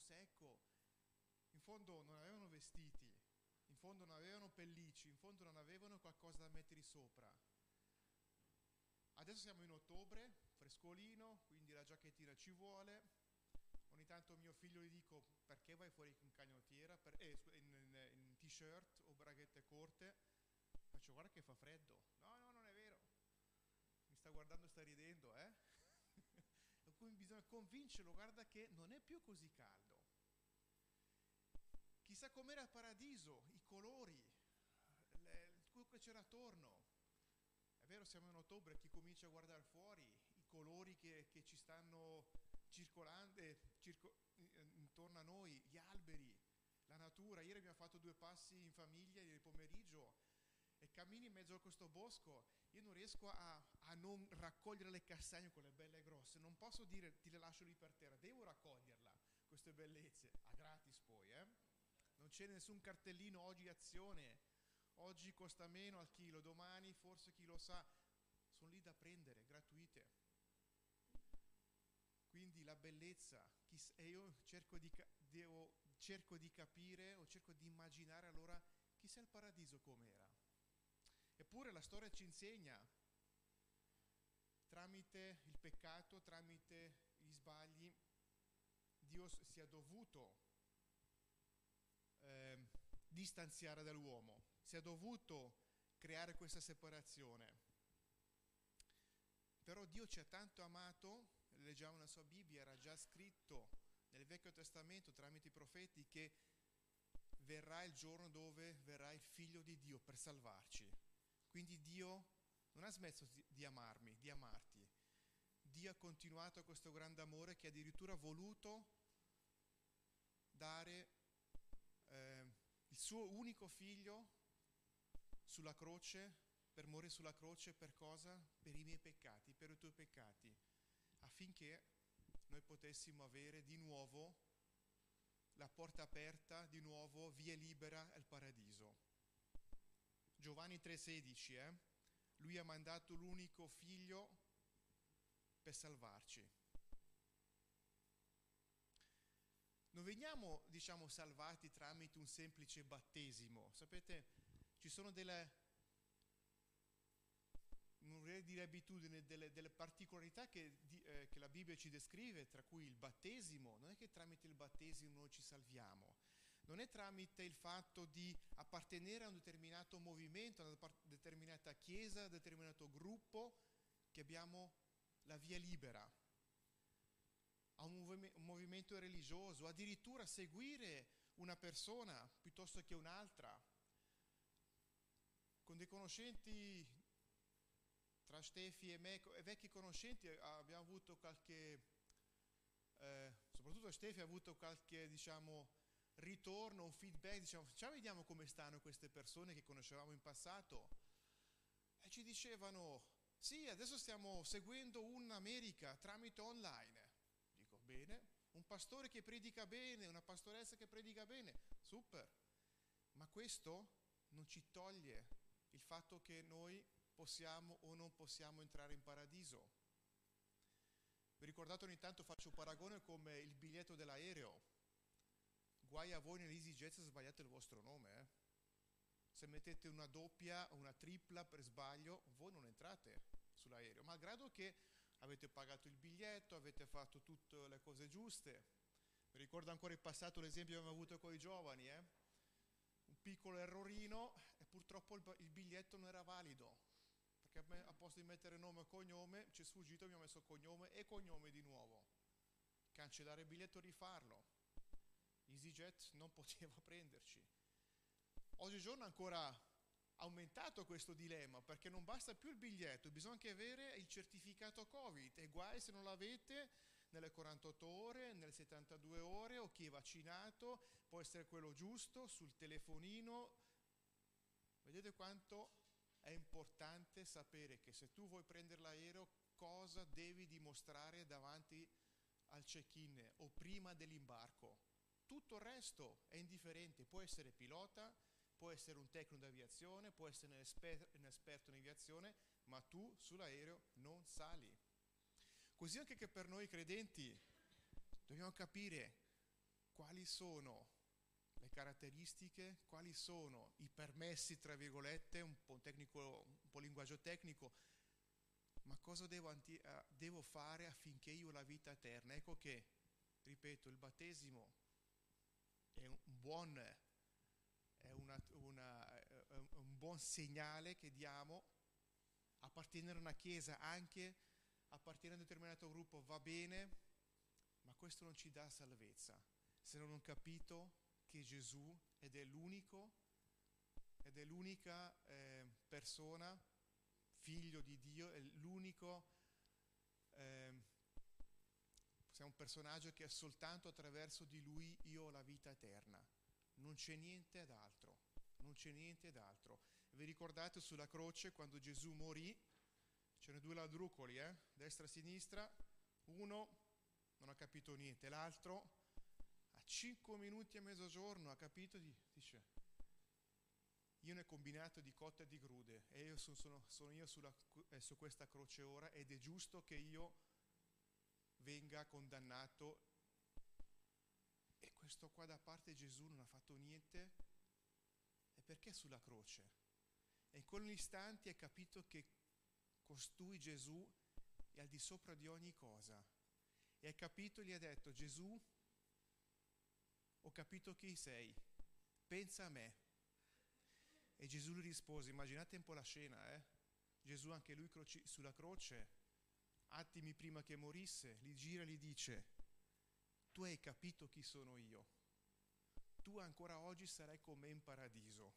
secco. In fondo non avevano vestiti, in fondo non avevano pellicci, in fondo non avevano qualcosa da mettere sopra. Adesso siamo in ottobre, frescolino, quindi la giacchettina ci vuole. Ogni tanto mio figlio gli dico perché vai fuori in canottiera, per, eh, in, in, in t-shirt o braghette corte. Faccio guarda che fa freddo. No, no, non è vero. Mi sta guardando e sta ridendo, eh? Bisogna convincerlo, guarda che non è più così caldo. Chissà com'era il paradiso, i colori, le, quello che c'era attorno. È vero, siamo in ottobre, chi comincia a guardare fuori, i colori che, che ci stanno circolando eh, circo, intorno a noi, gli alberi, la natura. Ieri abbiamo fatto due passi in famiglia ieri pomeriggio e cammini in mezzo a questo bosco, io non riesco a, a, non raccogliere le castagne, quelle belle grosse, non posso dire ti le lascio lì per terra, devo raccoglierla, queste bellezze, a gratis poi, eh? non c'è nessun cartellino oggi azione, oggi costa meno al chilo, domani forse chi lo sa, sono lì da prendere, gratuite. Quindi la bellezza, e io cerco di, devo, cerco di capire o cerco di immaginare allora chissà il paradiso com'era Eppure la storia ci insegna, tramite il peccato, tramite gli sbagli, Dio si è dovuto eh, distanziare dall'uomo, si è dovuto creare questa separazione. Però Dio ci ha tanto amato, leggiamo nella sua Bibbia, era già scritto nel Vecchio Testamento tramite i profeti che verrà il giorno dove verrà il figlio di Dio per salvarci. Quindi Dio non ha smesso di amarmi, di amarti. Dio ha continuato questo grande amore che addirittura ha voluto dare eh, il suo unico figlio sulla croce, per morire sulla croce per cosa? Per i miei peccati, per i tuoi peccati, affinché noi potessimo avere di nuovo la porta aperta, di nuovo via libera al paradiso. Giovanni 3,16, eh? lui ha mandato l'unico figlio per salvarci. Non veniamo, diciamo, salvati tramite un semplice battesimo. Sapete, ci sono delle, non vorrei dire abitudini, delle, delle particolarità che, eh, che la Bibbia ci descrive, tra cui il battesimo. Non è che tramite il battesimo noi ci salviamo non è tramite il fatto di appartenere a un determinato movimento, a una determinata chiesa, a un determinato gruppo, che abbiamo la via libera, a un movimento religioso, addirittura seguire una persona piuttosto che un'altra. Con dei conoscenti, tra Stefi e me, vecchi conoscenti, abbiamo avuto qualche, eh, soprattutto Stefi ha avuto qualche, diciamo, ritorno, un feedback, diciamo, ciao vediamo come stanno queste persone che conoscevamo in passato. E ci dicevano, sì, adesso stiamo seguendo un'America tramite online. Dico, bene, un pastore che predica bene, una pastoressa che predica bene, super. Ma questo non ci toglie il fatto che noi possiamo o non possiamo entrare in paradiso. Vi ricordate ogni tanto faccio un paragone come il biglietto dell'aereo guai a voi nell'EasyJet se sbagliate il vostro nome. Eh? Se mettete una doppia o una tripla per sbaglio, voi non entrate sull'aereo, malgrado che avete pagato il biglietto, avete fatto tutte le cose giuste. Mi ricordo ancora in passato l'esempio che abbiamo avuto con i giovani, eh? un piccolo errorino e purtroppo il biglietto non era valido, perché a, posto di mettere nome e cognome ci è sfuggito, ho messo cognome e cognome di nuovo. Cancellare il biglietto e rifarlo EasyJet non poteva prenderci. Oggigiorno ancora aumentato questo dilemma perché non basta più il biglietto, bisogna anche avere il certificato Covid e guai se non l'avete nelle 48 ore, nelle 72 ore o chi è vaccinato, può essere quello giusto sul telefonino. Vedete quanto è importante sapere che se tu vuoi prendere l'aereo cosa devi dimostrare davanti al check-in o prima dell'imbarco tutto il resto è indifferente, può essere pilota, può essere un tecnico di aviazione, può essere un esperto, in aviazione, ma tu sull'aereo non sali. Così anche che per noi credenti dobbiamo capire quali sono le caratteristiche, quali sono i permessi, tra virgolette, un po', tecnico, un po linguaggio tecnico, ma cosa devo, uh, devo fare affinché io la vita eterna? Ecco che, ripeto, il battesimo è un buon, è una, una, un buon segnale che diamo, appartenere a una chiesa, anche appartenere a un determinato gruppo va bene, ma questo non ci dà salvezza. Se non ho capito che Gesù ed è l'unico ed è l'unica eh, persona, figlio di Dio, è l'unico, eh, è un personaggio che è soltanto attraverso di lui io ho la vita eterna. Non c'è niente d'altro, non c'è niente d'altro. Vi ricordate sulla croce quando Gesù morì? C'erano due ladrucoli, eh? destra e sinistra, uno non ha capito niente, l'altro a 5 minuti a mezzogiorno ha capito, dice, io ne ho combinato di cotte e di grude e io sono, sono, sono io sulla, eh, su questa croce ora ed è giusto che io venga condannato e questo qua da parte Gesù non ha fatto niente e perché sulla croce? E in quell'istante ha capito che costui Gesù è al di sopra di ogni cosa e ha capito, gli ha detto Gesù ho capito chi sei, pensa a me. E Gesù gli rispose, immaginate un po' la scena, eh? Gesù anche lui croci- sulla croce, attimi prima che morisse, gli gira e gli dice, tu hai capito chi sono io, tu ancora oggi sarai con me in paradiso.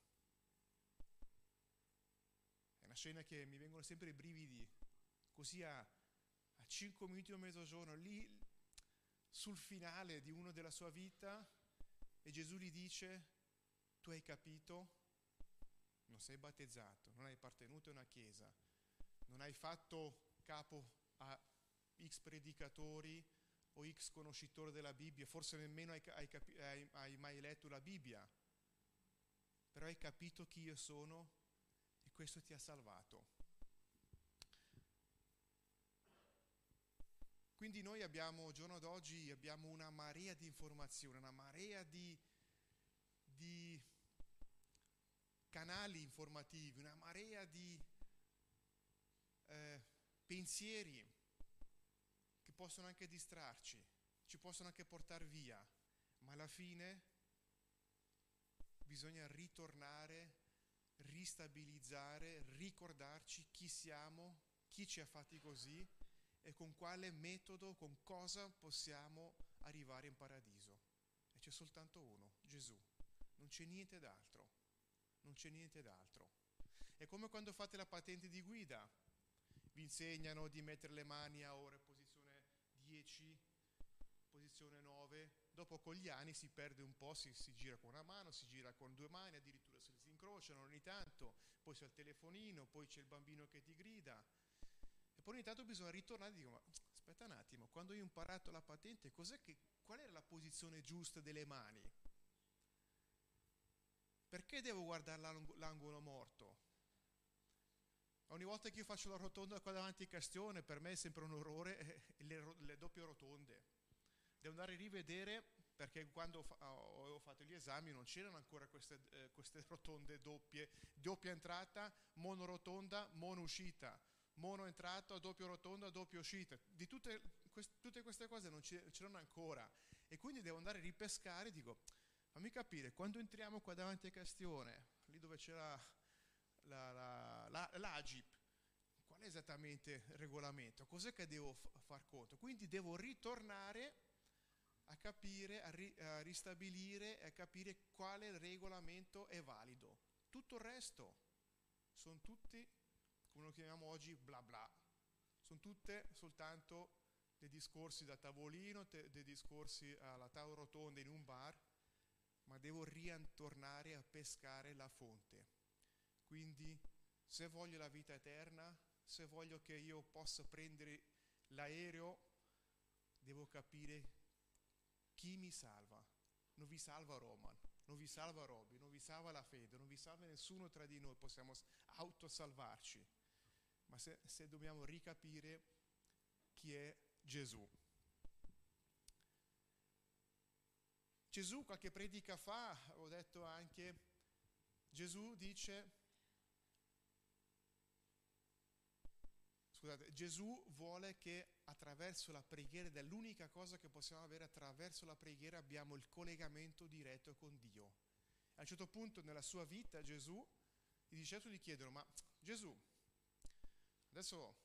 È una scena che mi vengono sempre i brividi, così a, a 5 minuti o mezzogiorno, lì sul finale di uno della sua vita, e Gesù gli dice, tu hai capito? Non sei battezzato, non hai appartenuto a una chiesa, non hai fatto capo a X predicatori o X conoscitori della Bibbia, forse nemmeno hai, hai, hai, mai letto la Bibbia, però hai capito chi io sono e questo ti ha salvato. Quindi noi abbiamo, giorno d'oggi, abbiamo una marea di informazioni, una marea di, di canali informativi, una marea di eh, pensieri possono anche distrarci, ci possono anche portare via, ma alla fine bisogna ritornare, ristabilizzare, ricordarci chi siamo, chi ci ha fatti così e con quale metodo, con cosa possiamo arrivare in paradiso. E c'è soltanto uno, Gesù. Non c'è niente d'altro. Non c'è niente d'altro. È come quando fate la patente di guida. Vi insegnano di mettere le mani a ora posizione 10, posizione 9. Dopo con gli anni si perde un po', si, si gira con una mano, si gira con due mani, addirittura si incrociano ogni tanto. Poi c'è il telefonino, poi c'è il bambino che ti grida poi ogni tanto bisogna ritornare e dico, ma aspetta un attimo, quando io ho imparato la patente, che, qual era la posizione giusta delle mani? Perché devo guardare l'angolo morto? Ogni volta che io faccio la rotonda qua davanti a Castione, per me è sempre un orrore le, le doppie rotonde. Devo andare a rivedere perché quando ho fatto gli esami non c'erano ancora queste, eh, queste rotonde doppie, doppia entrata, monorotonda, mono uscita mono entrato, a doppio rotondo, a doppio uscita. Di tutte, tutte queste cose non c'erano ancora. E quindi devo andare a ripescare dico, fammi capire, quando entriamo qua davanti a Castione, lì dove c'era la, la, la, l'Agip, qual è esattamente il regolamento? Cos'è che devo f- far conto? Quindi devo ritornare a capire, a, ri, a ristabilire a capire quale regolamento è valido. Tutto il resto sono tutti come lo chiamiamo oggi, bla bla. Sono tutte soltanto dei discorsi da tavolino, te, dei discorsi alla tavola rotonda in un bar, ma devo ritornare a pescare la fonte. Quindi se voglio la vita eterna, se voglio che io possa prendere l'aereo, devo capire chi mi salva. Non vi salva Roman, non vi salva Robby, non vi salva la fede, non vi salva nessuno tra di noi, possiamo autosalvarci ma se, se dobbiamo ricapire chi è Gesù. Gesù qualche predica fa, ho detto anche, Gesù dice, scusate, Gesù vuole che attraverso la preghiera, ed è l'unica cosa che possiamo avere attraverso la preghiera, abbiamo il collegamento diretto con Dio. A un certo punto nella sua vita Gesù, i discepoli gli chiedono, ma Gesù, adesso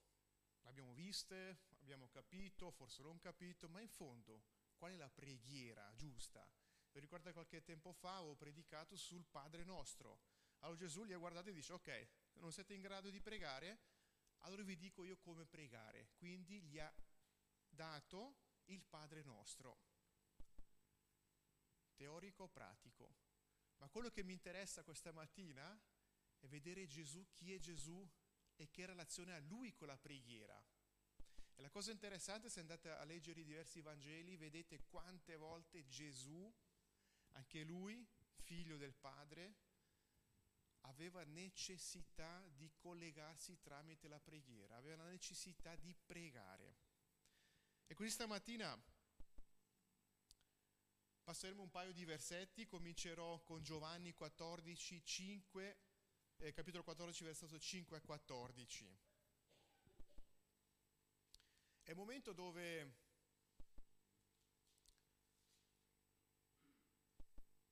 l'abbiamo viste, abbiamo capito, forse non capito, ma in fondo qual è la preghiera giusta? Vi ricordate qualche tempo fa avevo predicato sul Padre nostro. Allora Gesù li ha guardati e dice, ok, non siete in grado di pregare? Allora vi dico io come pregare. Quindi gli ha dato il Padre nostro. Teorico, pratico. Ma quello che mi interessa questa mattina è vedere Gesù, chi è Gesù e che relazione ha lui con la preghiera. E la cosa interessante, se andate a leggere i diversi Vangeli, vedete quante volte Gesù, anche lui, figlio del Padre, aveva necessità di collegarsi tramite la preghiera, aveva la necessità di pregare. E quindi stamattina passeremo un paio di versetti, comincerò con Giovanni 14, 5, eh, capitolo 14, versetto 5 a 14. È un momento dove,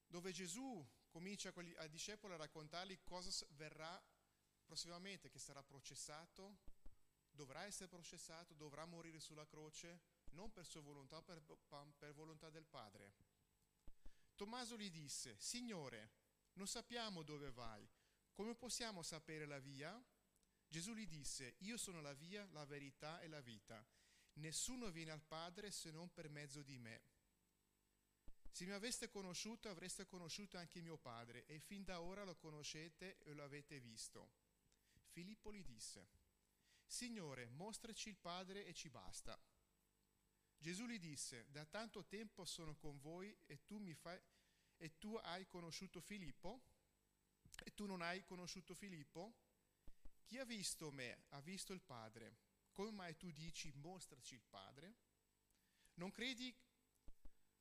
dove Gesù comincia ai discepoli a raccontargli cosa verrà prossimamente, che sarà processato, dovrà essere processato, dovrà morire sulla croce, non per sua volontà, per, per volontà del Padre. Tommaso gli disse, Signore, non sappiamo dove vai, come possiamo sapere la via? Gesù gli disse, io sono la via, la verità e la vita. Nessuno viene al Padre se non per mezzo di me. Se mi aveste conosciuto avreste conosciuto anche mio padre e fin da ora lo conoscete e lo avete visto. Filippo gli disse, Signore, mostraci il Padre e ci basta. Gesù gli disse, da tanto tempo sono con voi e tu, fai, e tu hai conosciuto Filippo? E tu non hai conosciuto Filippo? Chi ha visto me ha visto il Padre. Come mai tu dici, mostraci il Padre? Non credi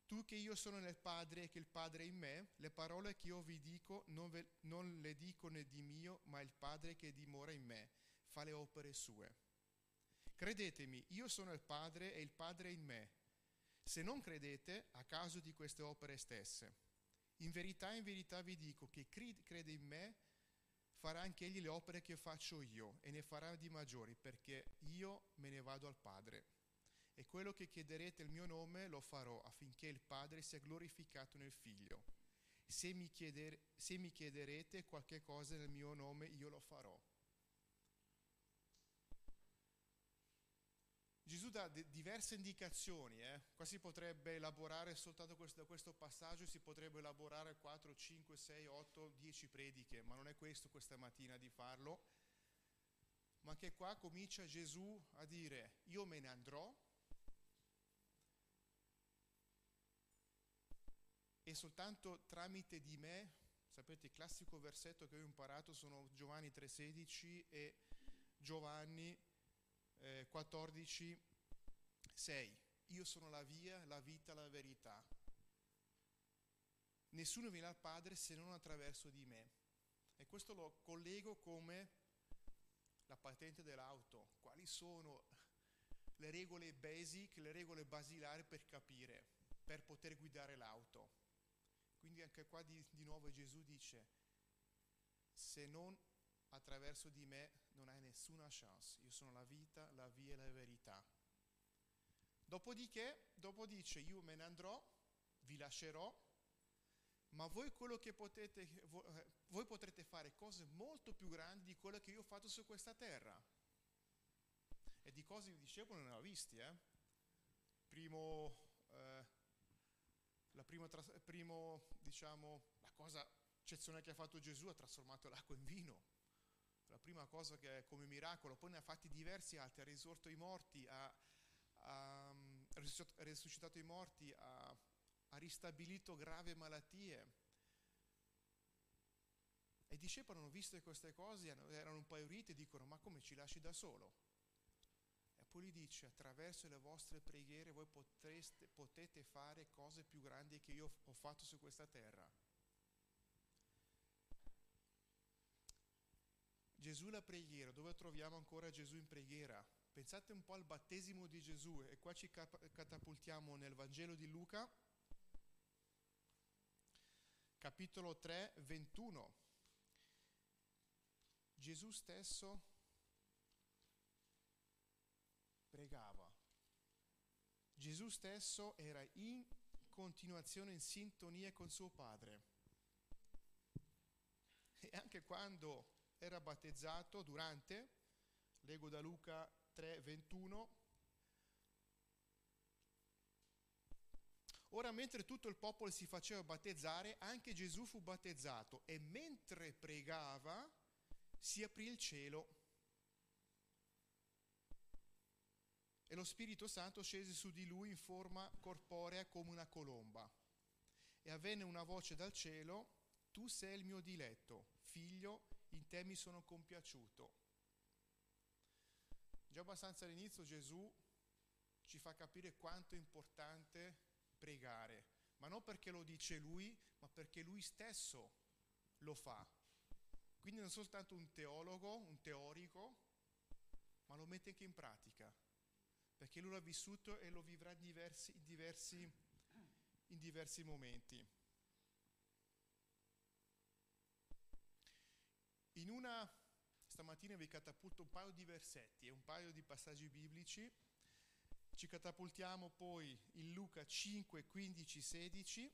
tu che io sono nel Padre e che il Padre è in me, le parole che io vi dico non, ve, non le dico né di mio, ma il Padre che dimora in me fa le opere sue. Credetemi, io sono il Padre e il Padre è in me. Se non credete, a causa di queste opere stesse. In verità, in verità vi dico che chi crede in me farà anche egli le opere che faccio io e ne farà di maggiori, perché io me ne vado al Padre e quello che chiederete il mio nome lo farò affinché il Padre sia glorificato nel Figlio. Se mi, chieder- se mi chiederete qualche cosa nel mio nome, io lo farò. Gesù dà d- diverse indicazioni, eh? qua si potrebbe elaborare soltanto questo, da questo passaggio, si potrebbe elaborare 4, 5, 6, 8, 10 prediche, ma non è questo questa mattina di farlo. Ma che qua comincia Gesù a dire, io me ne andrò, e soltanto tramite di me, sapete il classico versetto che ho imparato sono Giovanni 3,16 e Giovanni eh, 14, 6. Io sono la via, la vita, la verità. Nessuno viene al Padre se non attraverso di me. E questo lo collego come la patente dell'auto. Quali sono le regole basic, le regole basilari per capire, per poter guidare l'auto? Quindi anche qua di, di nuovo Gesù dice, se non attraverso di me non hai nessuna chance, io sono la vita, la via e la verità. Dopodiché, dopo dice, io me ne andrò, vi lascerò, ma voi potete, eh, voi potrete fare cose molto più grandi di quello che io ho fatto su questa terra. E di cose i discepoli non ne ho visti, eh? Primo, eh, la prima, primo, diciamo, la cosa eccezionale che ha fatto Gesù ha trasformato l'acqua in vino. La prima cosa che è come miracolo, poi ne ha fatti diversi altri, ha risorto i morti, ha, ha risuscitato i morti, ha, ha ristabilito gravi malattie. E i discepoli hanno visto queste cose, erano impauriti e dicono, ma come ci lasci da solo? Poi lui dice, attraverso le vostre preghiere voi potreste, potete fare cose più grandi che io ho fatto su questa terra. Gesù la preghiera, dove troviamo ancora Gesù in preghiera? Pensate un po' al battesimo di Gesù e qua ci catapultiamo nel Vangelo di Luca, capitolo 3, 21. Gesù stesso pregava. Gesù stesso era in continuazione in sintonia con suo Padre. E anche quando era battezzato durante, leggo da Luca 3, 21, Ora mentre tutto il popolo si faceva battezzare, anche Gesù fu battezzato e mentre pregava si aprì il cielo e lo Spirito Santo scese su di lui in forma corporea come una colomba. E avvenne una voce dal cielo, tu sei il mio diletto, figlio in te mi sono compiaciuto. Già abbastanza all'inizio Gesù ci fa capire quanto è importante pregare, ma non perché lo dice lui, ma perché lui stesso lo fa. Quindi non soltanto un teologo, un teorico, ma lo mette anche in pratica, perché lui l'ha vissuto e lo vivrà diversi, in diversi, in diversi momenti. In una, stamattina vi catapulto un paio di versetti e un paio di passaggi biblici. Ci catapultiamo poi in Luca 5, 15, 16.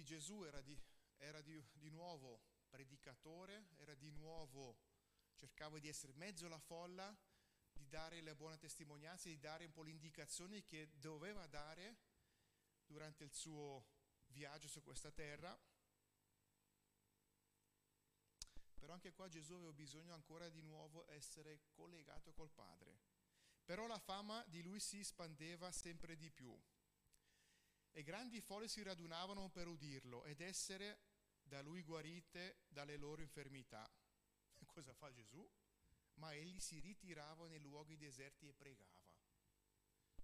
Quindi Gesù era, di, era di, di nuovo predicatore, era di nuovo cercava di essere mezzo alla folla, di dare la buona testimonianza, di dare un po' le indicazioni che doveva dare durante il suo viaggio su questa terra. Però anche qua Gesù aveva bisogno ancora di nuovo essere collegato col Padre. Però la fama di lui si spandeva sempre di più e grandi folle si radunavano per udirlo ed essere da lui guarite dalle loro infermità cosa fa Gesù? Ma egli si ritirava nei luoghi deserti e pregava.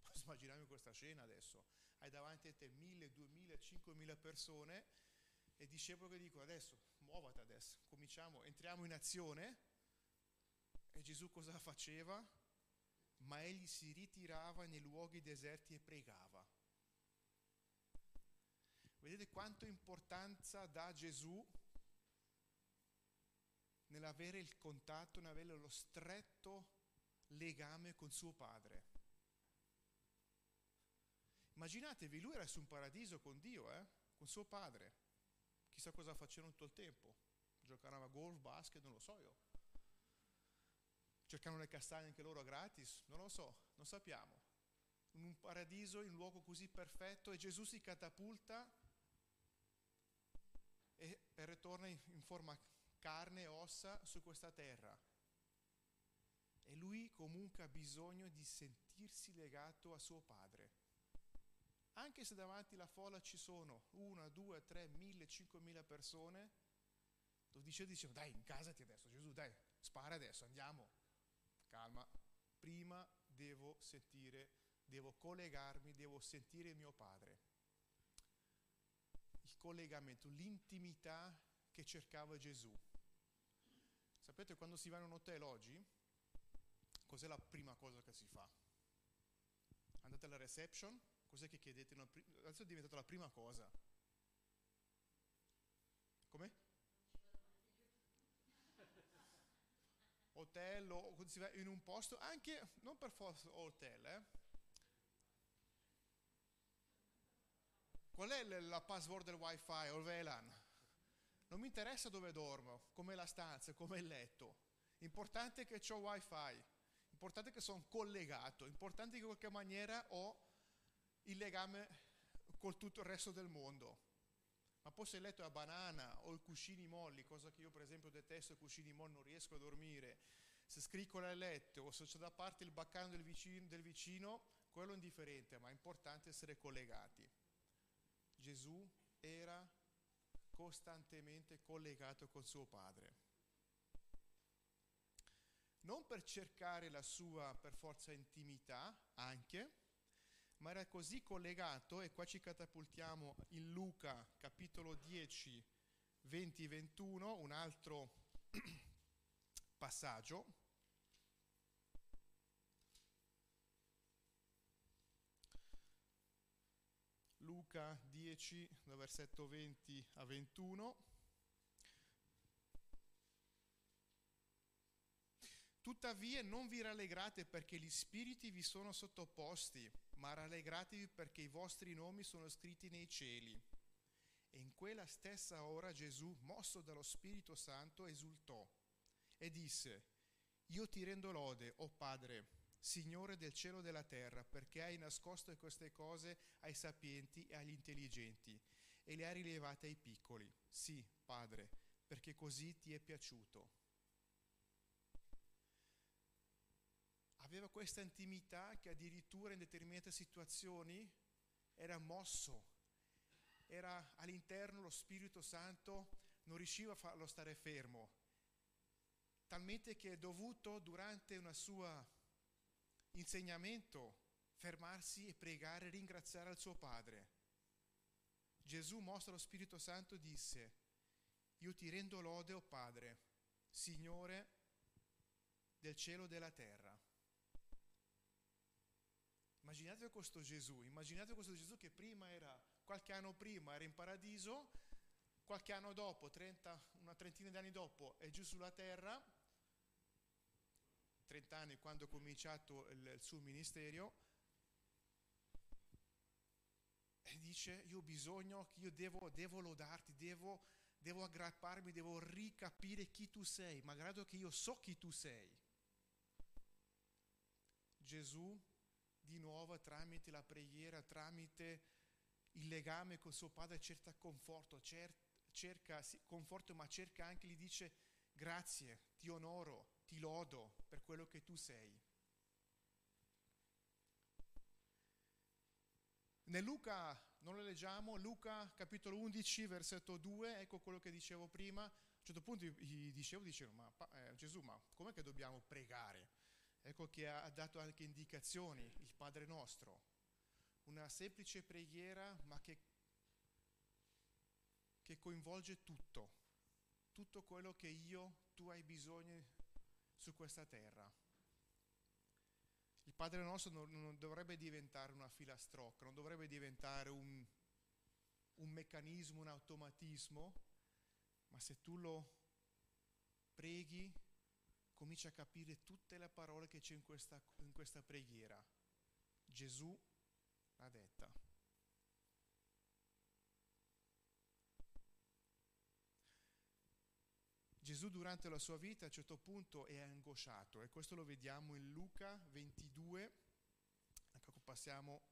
Posso immaginarmi questa scena adesso. Hai davanti a te mille, duemila, cinquemila persone e i che dicono adesso, muovati adesso, cominciamo, entriamo in azione. E Gesù cosa faceva? Ma egli si ritirava nei luoghi deserti e pregava. Vedete quanto importanza dà Gesù nell'avere il contatto, nell'avere lo stretto legame con suo padre. Immaginatevi, lui era su un paradiso con Dio, eh? con suo padre. Chissà cosa facevano tutto il tempo. Giocavano a golf, basket, non lo so io. Cercano le castagne anche loro gratis, non lo so, non sappiamo. In un paradiso, in un luogo così perfetto e Gesù si catapulta e, ritorna in, forma carne e ossa su questa terra. E lui comunque ha bisogno di sentirsi legato a suo padre. Anche se davanti alla folla ci sono una, due, tre, mille, cinquemila persone, lo dice, dice, dai, incasati adesso, Gesù, dai, spara adesso, andiamo. Calma, prima devo sentire, devo collegarmi, devo sentire mio padre. Collegamento, l'intimità che cercava Gesù. Sapete quando si va in un hotel oggi? Cos'è la prima cosa che si fa? Andate alla reception, cos'è che chiedete? Adesso è diventata la prima cosa. Come? Hotel o quando si va in un posto, anche non per forza hotel, eh? Qual è la password del wifi o il VLAN? Non mi interessa dove dormo, come la stanza, come il letto. Importante che ho wifi, importante che sono collegato, importante che in qualche maniera ho il legame con tutto il resto del mondo. Ma poi se il letto è a banana o i cuscini molli, cosa che io per esempio detesto i cuscini molli, non riesco a dormire, se scriccola il letto o se c'è da parte il baccano del vicino, del vicino quello è indifferente, ma è importante essere collegati. Gesù era costantemente collegato con suo padre. Non per cercare la sua per forza intimità, anche, ma era così collegato, e qua ci catapultiamo in Luca capitolo 10, 20-21, un altro passaggio. Luca 10, dal versetto 20 a 21. Tuttavia non vi rallegrate perché gli spiriti vi sono sottoposti, ma rallegratevi perché i vostri nomi sono scritti nei cieli. E in quella stessa ora Gesù, mosso dallo Spirito Santo, esultò e disse, io ti rendo lode, o oh Padre, Signore del cielo e della terra, perché hai nascosto queste cose ai sapienti e agli intelligenti e le hai rilevate ai piccoli. Sì, Padre, perché così ti è piaciuto. Aveva questa intimità che addirittura in determinate situazioni era mosso, era all'interno lo Spirito Santo, non riusciva a farlo stare fermo, talmente che è dovuto durante una sua insegnamento fermarsi e pregare ringraziare al suo Padre. Gesù mostra lo Spirito Santo disse, io ti rendo lode, o oh Padre, Signore del cielo e della terra. Immaginate questo Gesù, immaginate questo Gesù che prima era, qualche anno prima era in paradiso, qualche anno dopo, 30, una trentina di anni dopo, è giù sulla terra 30 anni quando ha cominciato il, il suo ministero, e dice io ho bisogno, io devo, devo lodarti, devo, devo aggrapparmi, devo ricapire chi tu sei, malgrado che io so chi tu sei. Gesù di nuovo tramite la preghiera, tramite il legame con suo padre cerca conforto, cerca conforto, ma cerca anche, gli dice grazie, ti onoro, ti lodo per quello che tu sei. Nel Luca, non lo leggiamo, Luca capitolo 11 versetto 2, ecco quello che dicevo prima, a un certo punto gli dicevo, dicevo ma eh, Gesù, ma com'è che dobbiamo pregare? Ecco che ha dato anche indicazioni, il Padre nostro, una semplice preghiera ma che, che coinvolge tutto, tutto quello che io, tu hai bisogno su questa terra. Il Padre nostro non, non dovrebbe diventare una filastrocca, non dovrebbe diventare un, un meccanismo, un automatismo, ma se tu lo preghi, cominci a capire tutte le parole che c'è in questa, in questa preghiera. Gesù l'ha detta. Gesù durante la sua vita a un certo punto è angosciato e questo lo vediamo in Luca 22, ecco passiamo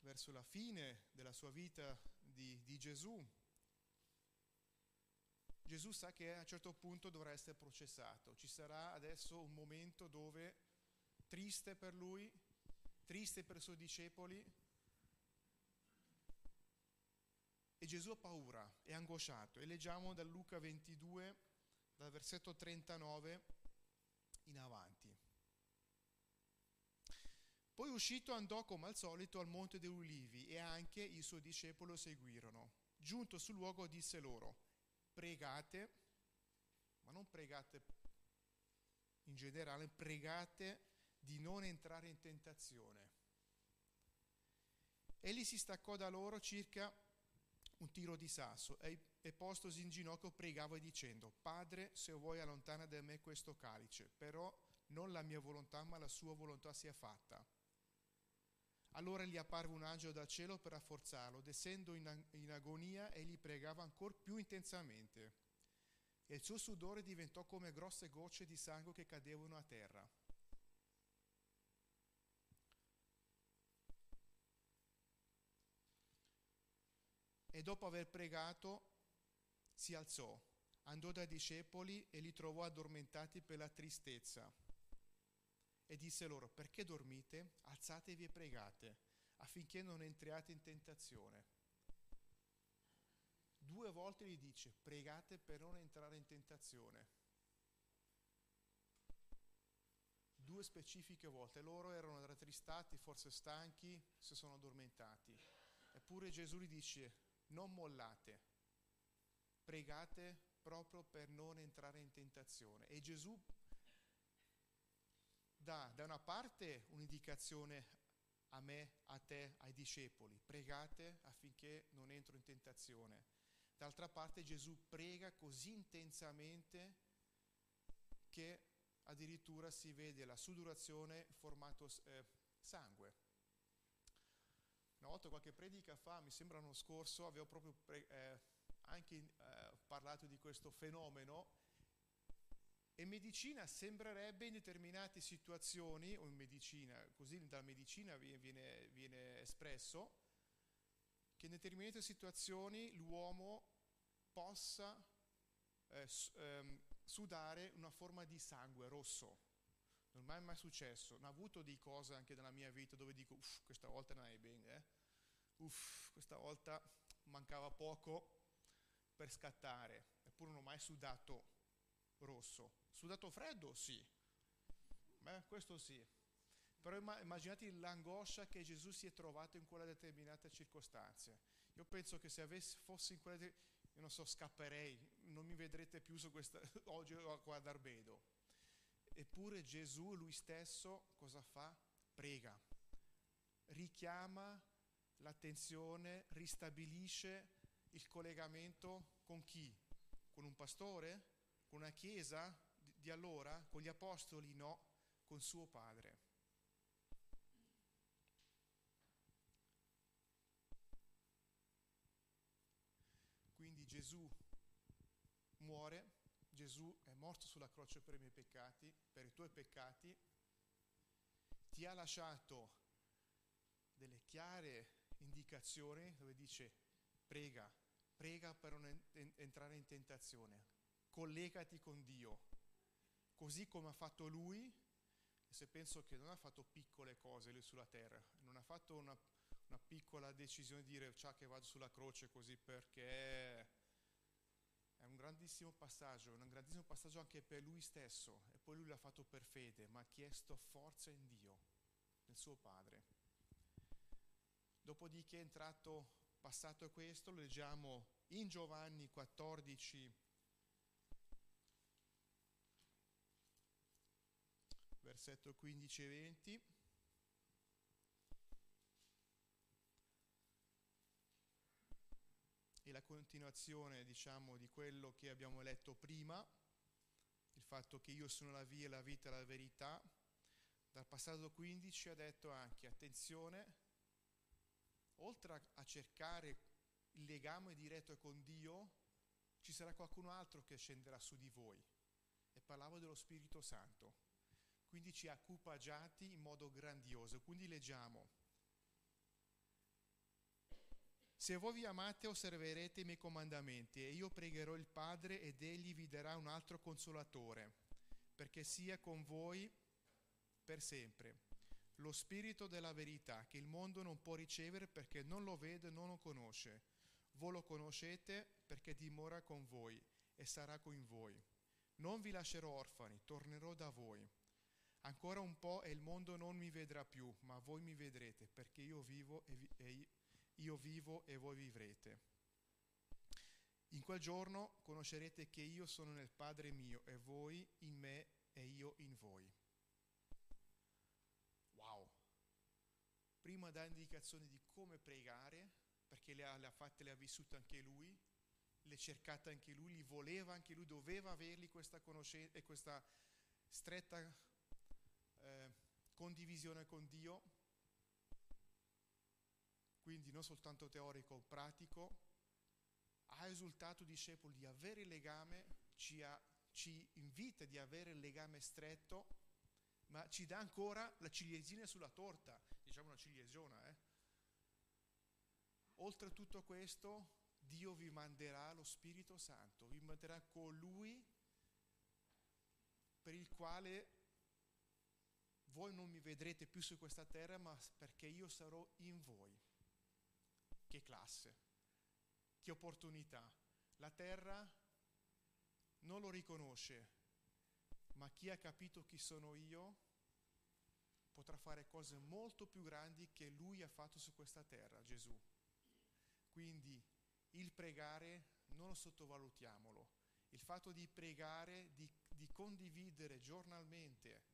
verso la fine della sua vita di, di Gesù. Gesù sa che a un certo punto dovrà essere processato, ci sarà adesso un momento dove triste per lui, triste per i suoi discepoli, E Gesù ha paura, è angosciato. E leggiamo da Luca 22, dal versetto 39 in avanti. Poi uscito andò come al solito al monte dei ulivi e anche i suoi discepoli lo seguirono. Giunto sul luogo disse loro, pregate, ma non pregate in generale, pregate di non entrare in tentazione. Egli si staccò da loro circa un tiro di sasso e, e postosi in ginocchio pregava dicendo, Padre, se vuoi allontana da me questo calice, però non la mia volontà ma la sua volontà sia fatta. Allora gli apparve un angelo dal cielo per rafforzarlo, descendo in, in agonia e gli pregava ancora più intensamente. E il suo sudore diventò come grosse gocce di sangue che cadevano a terra. E dopo aver pregato si alzò, andò dai discepoli e li trovò addormentati per la tristezza. e disse loro, perché dormite? Alzatevi e pregate, affinché non entriate in tentazione. Due volte gli dice, pregate per non entrare in tentazione. Due specifiche volte. Loro erano rattristati, forse stanchi, si sono addormentati. Eppure Gesù gli dice, non mollate, pregate proprio per non entrare in tentazione. E Gesù dà da una parte un'indicazione a me, a te, ai discepoli, pregate affinché non entro in tentazione. D'altra parte Gesù prega così intensamente che addirittura si vede la sudorazione formato eh, sangue. Una volta qualche predica fa, mi sembra l'anno scorso, avevo proprio pre- eh, anche eh, parlato di questo fenomeno e medicina sembrerebbe in determinate situazioni, o in medicina, così dalla medicina viene, viene espresso, che in determinate situazioni l'uomo possa eh, ehm, sudare una forma di sangue rosso. Non è mai, successo. Non ho avuto di cose anche nella mia vita dove dico, uff, questa volta non è bene, eh? uff, questa volta mancava poco per scattare, eppure non ho mai sudato rosso. Sudato freddo? Sì. Beh, questo sì. Però immaginate l'angoscia che Gesù si è trovato in quella determinata circostanza. Io penso che se avessi, fossi in quella... io non so, scapperei, non mi vedrete più su questa, oggi a guardare Bedo. Eppure Gesù, lui stesso, cosa fa? Prega, richiama l'attenzione, ristabilisce il collegamento con chi? Con un pastore? Con una chiesa? di allora, con gli apostoli no, con suo padre. Quindi Gesù muore, Gesù morto sulla croce per i miei peccati, per i tuoi peccati, ti ha lasciato delle chiare indicazioni dove dice prega, prega per non entrare in tentazione, collegati con Dio, così come ha fatto lui, e se penso che non ha fatto piccole cose lui sulla terra, non ha fatto una, una piccola decisione di dire ciao che vado sulla croce così perché un grandissimo passaggio, un grandissimo passaggio anche per lui stesso e poi lui l'ha fatto per fede, ma ha chiesto forza in Dio, nel suo Padre. Dopodiché è entrato, passato questo, lo leggiamo in Giovanni 14, versetto 15 e 20. La continuazione, diciamo, di quello che abbiamo letto prima, il fatto che io sono la via, la vita la verità. Dal passato 15 ha detto anche, attenzione, oltre a cercare il legame diretto con Dio, ci sarà qualcun altro che scenderà su di voi. E parlavo dello Spirito Santo quindi ci ha equipaggiati in modo grandioso. Quindi leggiamo. Se voi vi amate osserverete i miei comandamenti e io pregherò il Padre ed egli vi darà un altro consolatore, perché sia con voi per sempre. Lo spirito della verità che il mondo non può ricevere perché non lo vede e non lo conosce. Voi lo conoscete perché dimora con voi e sarà con voi. Non vi lascerò orfani, tornerò da voi. Ancora un po' e il mondo non mi vedrà più, ma voi mi vedrete, perché io vivo e, vi, e io vivo e voi vivrete. In quel giorno conoscerete che io sono nel Padre mio e voi in me e io in voi. Wow! Prima dà indicazioni di come pregare, perché le ha, le ha fatte, le ha vissute anche lui, le cercate anche lui, li voleva anche lui, doveva averli questa conoscenza e questa stretta eh, condivisione con Dio, quindi non soltanto teorico, pratico, ha esultato discepoli di avere il legame, ci, ha, ci invita di avere il legame stretto, ma ci dà ancora la ciliegina sulla torta, diciamo una ciliegina. Eh? Oltre a tutto questo, Dio vi manderà lo Spirito Santo, vi manderà colui per il quale voi non mi vedrete più su questa terra, ma perché io sarò in voi. Che classe, che opportunità. La terra non lo riconosce, ma chi ha capito chi sono io potrà fare cose molto più grandi che lui ha fatto su questa terra, Gesù. Quindi il pregare non lo sottovalutiamolo. Il fatto di pregare, di, di condividere giornalmente,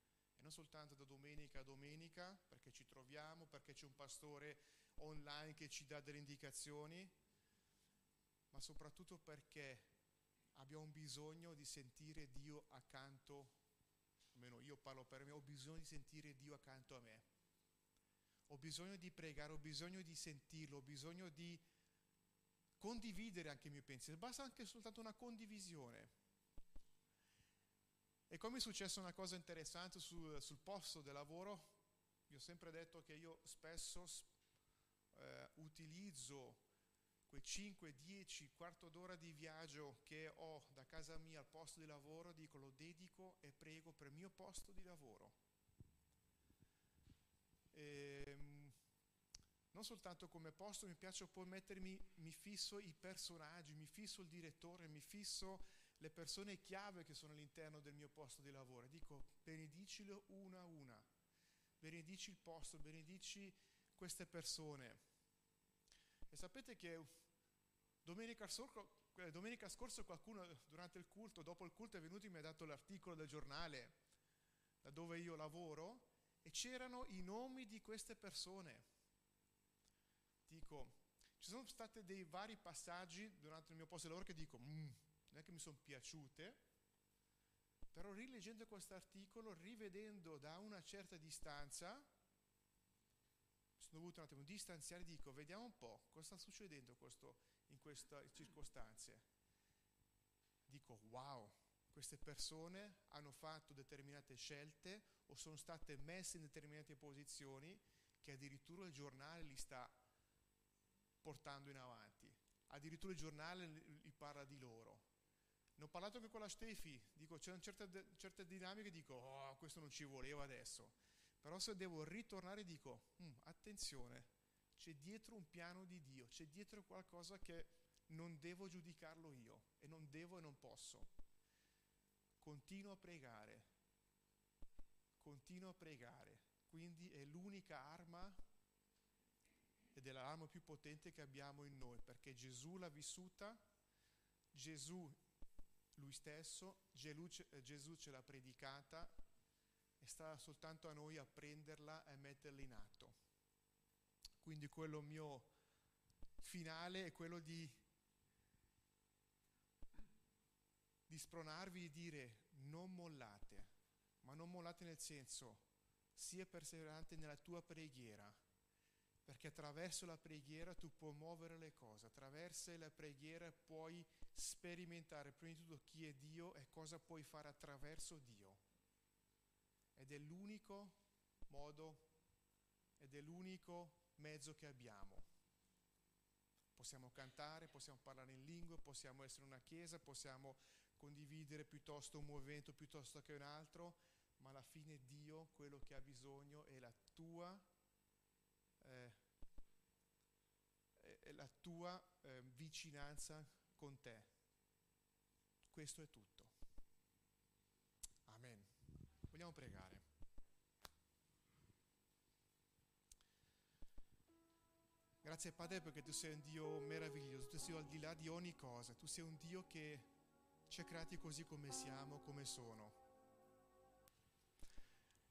non soltanto da domenica a domenica, perché ci troviamo, perché c'è un pastore online che ci dà delle indicazioni, ma soprattutto perché abbiamo bisogno di sentire Dio accanto, almeno io parlo per me, ho bisogno di sentire Dio accanto a me. Ho bisogno di pregare, ho bisogno di sentirlo, ho bisogno di condividere anche il mio pensiero, basta anche soltanto una condivisione. E come è successo una cosa interessante sul, sul posto del lavoro, vi ho sempre detto che io spesso eh, utilizzo quei 5, 10, quarto d'ora di viaggio che ho da casa mia al posto di lavoro, dico lo dedico e prego per il mio posto di lavoro. E, ehm, non soltanto come posto, mi piace poi mettermi, mi fisso i personaggi, mi fisso il direttore, mi fisso le persone chiave che sono all'interno del mio posto di lavoro. Dico, benedicilo una a una, benedici il posto, benedici queste persone. E sapete che domenica, eh, domenica scorsa qualcuno durante il culto, dopo il culto è venuto e mi ha dato l'articolo del giornale da dove io lavoro e c'erano i nomi di queste persone dico, ci sono stati dei vari passaggi durante il mio posto di lavoro che dico, mm, non è che mi sono piaciute, però rileggendo questo articolo, rivedendo da una certa distanza, sono dovuto un attimo distanziare e dico, vediamo un po' cosa sta succedendo questo, in queste circostanze. Dico, wow, queste persone hanno fatto determinate scelte o sono state messe in determinate posizioni che addirittura il giornale li sta portando in avanti. Addirittura il giornale parla di loro. Ne ho parlato anche con la Stefi, dico, c'erano certe, certe dinamiche, dico, oh, questo non ci voleva adesso. Però se devo ritornare dico, mm, attenzione, c'è dietro un piano di Dio, c'è dietro qualcosa che non devo giudicarlo io e non devo e non posso. Continuo a pregare, continuo a pregare, quindi è l'unica arma ed è l'arma più potente che abbiamo in noi, perché Gesù l'ha vissuta, Gesù lui stesso, eh, Gesù ce l'ha predicata e sta soltanto a noi a prenderla e metterla in atto. Quindi quello mio finale è quello di, di spronarvi e dire non mollate, ma non mollate nel senso sia perseverante nella tua preghiera, perché attraverso la preghiera tu puoi muovere le cose, attraverso la preghiera puoi sperimentare prima di tutto chi è Dio e cosa puoi fare attraverso Dio. Ed è l'unico modo ed è l'unico mezzo che abbiamo. Possiamo cantare, possiamo parlare in lingue, possiamo essere una chiesa, possiamo condividere piuttosto un movimento piuttosto che un altro, ma alla fine Dio quello che ha bisogno è la tua eh, è la tua eh, vicinanza con te. Questo è tutto. Amen. Vogliamo pregare. Grazie Padre perché tu sei un Dio meraviglioso, tu sei al di là di ogni cosa, tu sei un Dio che ci ha creati così come siamo, come sono.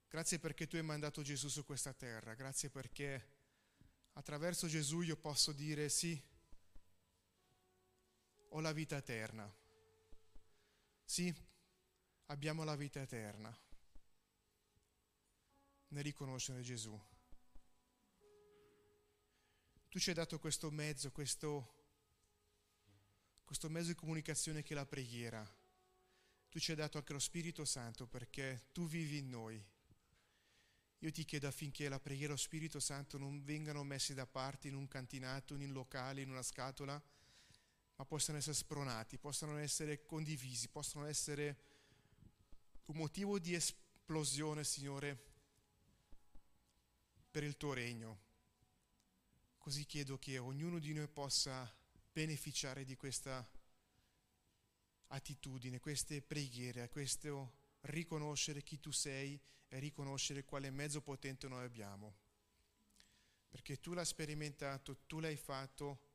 Grazie perché tu hai mandato Gesù su questa terra, grazie perché attraverso Gesù io posso dire sì, ho la vita eterna. Sì, abbiamo la vita eterna nel riconoscere Gesù. Tu ci hai dato questo mezzo, questo, questo mezzo di comunicazione che è la preghiera. Tu ci hai dato anche lo Spirito Santo perché tu vivi in noi io ti chiedo affinché la preghiera lo Spirito Santo non vengano messi da parte in un cantinato, in un locale, in una scatola, ma possano essere spronati, possano essere condivisi, possano essere un motivo di esplosione, Signore, per il tuo regno. Così chiedo che ognuno di noi possa beneficiare di questa attitudine, queste preghiere, questo riconoscere chi tu sei e riconoscere quale mezzo potente noi abbiamo. Perché tu l'hai sperimentato, tu l'hai fatto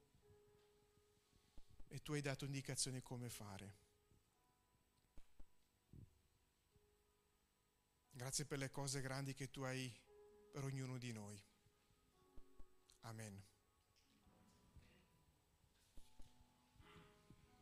e tu hai dato indicazioni come fare. Grazie per le cose grandi che tu hai per ognuno di noi. Amen.